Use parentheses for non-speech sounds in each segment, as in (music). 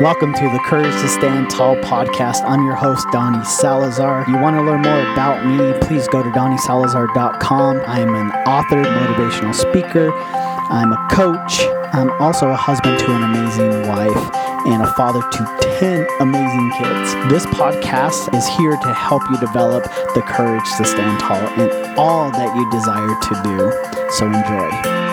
Welcome to the Courage to Stand Tall podcast. I'm your host, Donnie Salazar. If you want to learn more about me, please go to donniesalazar.com. I am an author, motivational speaker. I'm a coach. I'm also a husband to an amazing wife and a father to 10 amazing kids. This podcast is here to help you develop the courage to stand tall in all that you desire to do. So enjoy.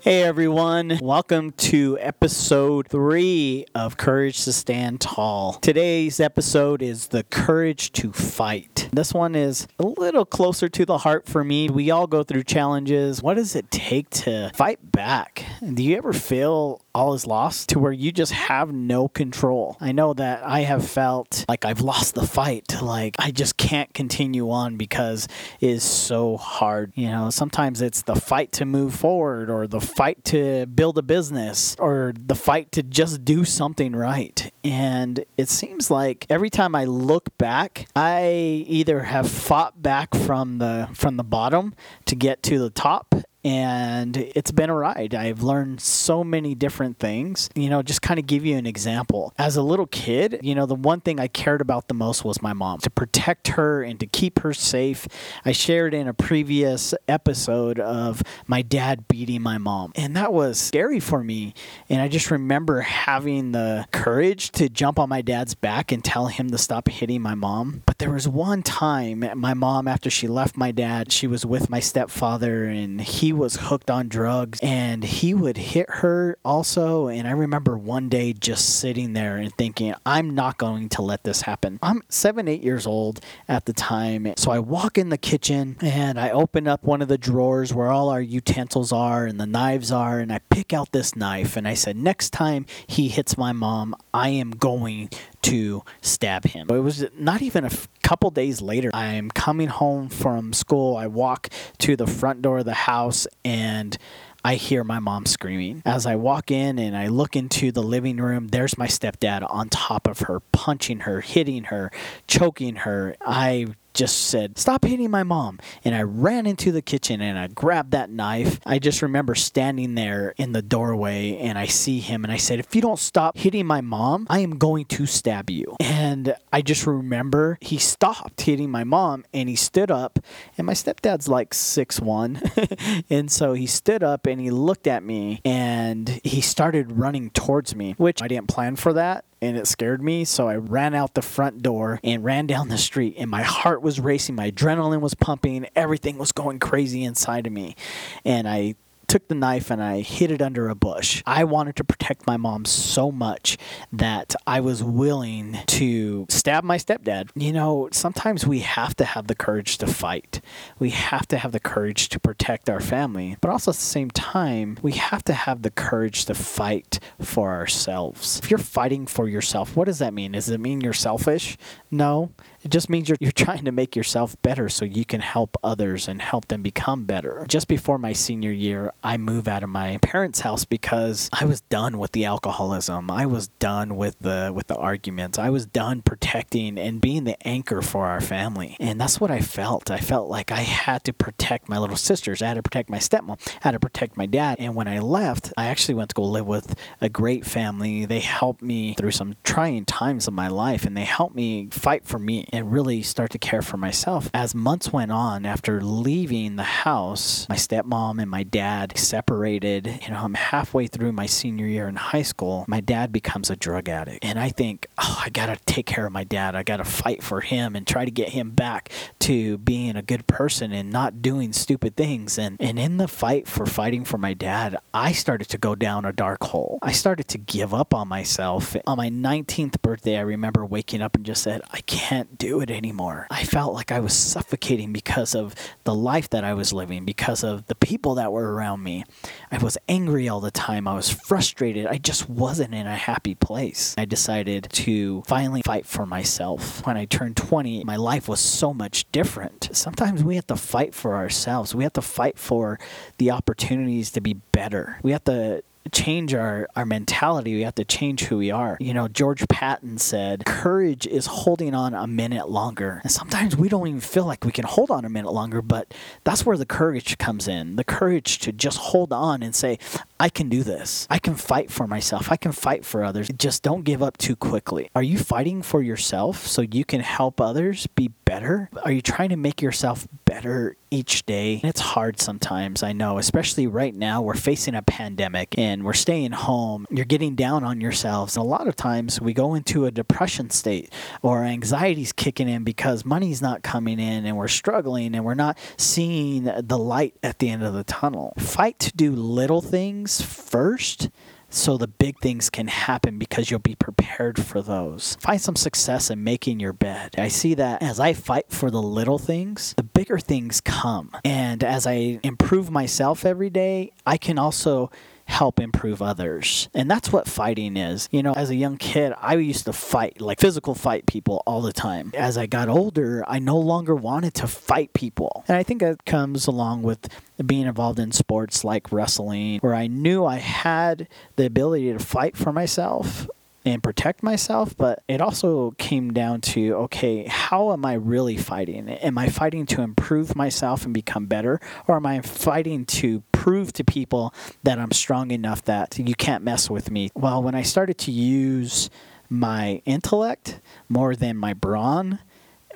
Hey everyone, welcome to episode three of Courage to Stand Tall. Today's episode is the courage to fight. This one is a little closer to the heart for me. We all go through challenges. What does it take to fight back? Do you ever feel all is lost to where you just have no control? I know that I have felt like I've lost the fight, like I just can't continue on because it is so hard. You know, sometimes it's the fight to move forward or the fight to build a business or the fight to just do something right. And it seems like every time I look back, I either have fought back from the from the bottom to get to the top and it's been a ride. I've learned so many different things. You know, just kind of give you an example. As a little kid, you know, the one thing I cared about the most was my mom to protect her and to keep her safe. I shared in a previous episode of my dad beating my mom, and that was scary for me. And I just remember having the courage to jump on my dad's back and tell him to stop hitting my mom. But there was one time my mom, after she left my dad, she was with my stepfather and he he was hooked on drugs and he would hit her also. And I remember one day just sitting there and thinking, I'm not going to let this happen. I'm seven, eight years old at the time. So I walk in the kitchen and I open up one of the drawers where all our utensils are and the knives are. And I pick out this knife and I said, next time he hits my mom, I am going to stab him. It was not even a f- couple days later. I'm coming home from school. I walk to the front door of the house and I hear my mom screaming. As I walk in and I look into the living room, there's my stepdad on top of her, punching her, hitting her, choking her. I just said, Stop hitting my mom. And I ran into the kitchen and I grabbed that knife. I just remember standing there in the doorway and I see him and I said, If you don't stop hitting my mom, I am going to stab you. And I just remember he stopped hitting my mom and he stood up. And my stepdad's like six one, (laughs) and so he stood up and he looked at me and he started running towards me, which I didn't plan for that and it scared me. So I ran out the front door and ran down the street, and my heart was racing, my adrenaline was pumping, everything was going crazy inside of me. And I took the knife and I hid it under a bush. I wanted to protect my mom so much that I was willing to stab my stepdad. You know, sometimes we have to have the courage to fight. We have to have the courage to protect our family, but also at the same time, we have to have the courage to fight for ourselves. If you're fighting for yourself, what does that mean? Does it mean you're selfish? No. It just means you're, you're trying to make yourself better so you can help others and help them become better. Just before my senior year, I moved out of my parents' house because I was done with the alcoholism. I was done with the with the arguments. I was done protecting and being the anchor for our family. And that's what I felt. I felt like I had to protect my little sisters. I had to protect my stepmom. I had to protect my dad. And when I left, I actually went to go live with a great family. They helped me through some trying times of my life and they helped me fight for me and really start to care for myself. As months went on after leaving the house, my stepmom and my dad separated. You know, I'm halfway through my senior year in high school. My dad becomes a drug addict. And I think, oh, I got to take care of my dad. I got to fight for him and try to get him back to being a good person and not doing stupid things. And, and in the fight for fighting for my dad, I started to go down a dark hole. I started to give up on myself. On my 19th birthday, I remember waking up and just said, I can't do it anymore. I felt like I was suffocating because of the life that I was living, because of the people that were around me. I was angry all the time. I was frustrated. I just wasn't in a happy place. I decided to finally fight for myself. When I turned 20, my life was so much different. Sometimes we have to fight for ourselves. We have to fight for the opportunities to be better. We have to change our, our mentality. We have to change who we are. You know, George Patton said, courage is holding on a minute longer. And sometimes we don't even feel like we can hold on a minute longer, but that's where the courage comes in. The courage to just hold on and say, I can do this. I can fight for myself. I can fight for others. Just don't give up too quickly. Are you fighting for yourself so you can help others be better? Are you trying to make yourself better each day? And It's hard sometimes, I know, especially right now. We're facing a pandemic and we're staying home. You're getting down on yourselves. And a lot of times we go into a depression state or anxiety's kicking in because money's not coming in and we're struggling and we're not seeing the light at the end of the tunnel. Fight to do little things first so the big things can happen because you'll be prepared for those. Find some success in making your bed. I see that as I fight for the little things, the bigger things come. And as I improve myself every day, I can also help improve others. And that's what fighting is. You know, as a young kid, I used to fight, like physical fight people all the time. As I got older, I no longer wanted to fight people. And I think that comes along with being involved in sports like wrestling, where I knew I had the ability to fight for myself and protect myself, but it also came down to okay, how am I really fighting? Am I fighting to improve myself and become better, or am I fighting to prove to people that I'm strong enough that you can't mess with me? Well, when I started to use my intellect more than my brawn,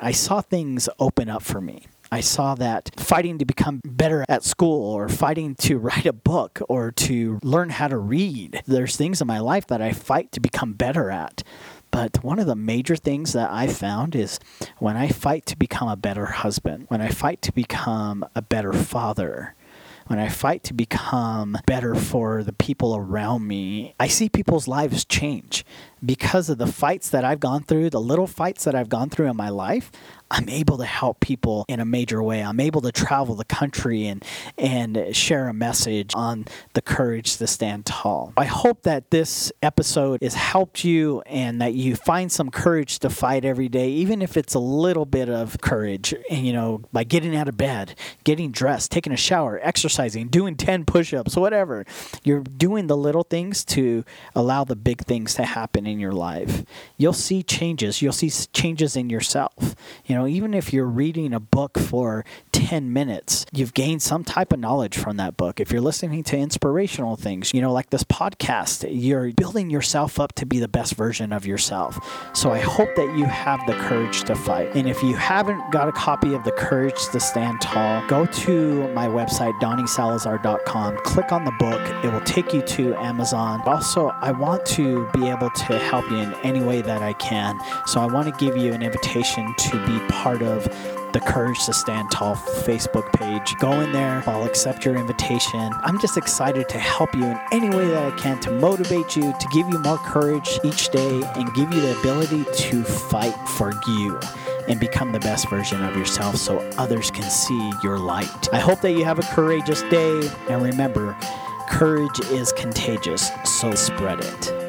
I saw things open up for me. I saw that fighting to become better at school or fighting to write a book or to learn how to read. There's things in my life that I fight to become better at. But one of the major things that I found is when I fight to become a better husband, when I fight to become a better father, when I fight to become better for the people around me, I see people's lives change because of the fights that I've gone through, the little fights that I've gone through in my life. I'm able to help people in a major way. I'm able to travel the country and and share a message on the courage to stand tall. I hope that this episode has helped you and that you find some courage to fight every day, even if it's a little bit of courage. And you know, by getting out of bed, getting dressed, taking a shower, exercising, doing 10 push-ups, whatever. You're doing the little things to allow the big things to happen in your life. You'll see changes. You'll see changes in yourself. You know, even if you're reading a book for 10 minutes, you've gained some type of knowledge from that book. If you're listening to inspirational things, you know, like this podcast, you're building yourself up to be the best version of yourself. So I hope that you have the courage to fight. And if you haven't got a copy of The Courage to Stand Tall, go to my website, donniesalazar.com, click on the book. It will take you to Amazon. Also, I want to be able to help you in any way that I can. So I want to give you an invitation to be part of the Courage to Stand Tall Facebook page. Go in there. I'll accept your invitation. I'm just excited to help you in any way that I can to motivate you, to give you more courage each day, and give you the ability to fight for you and become the best version of yourself so others can see your light. I hope that you have a courageous day. And remember, courage is contagious, so spread it.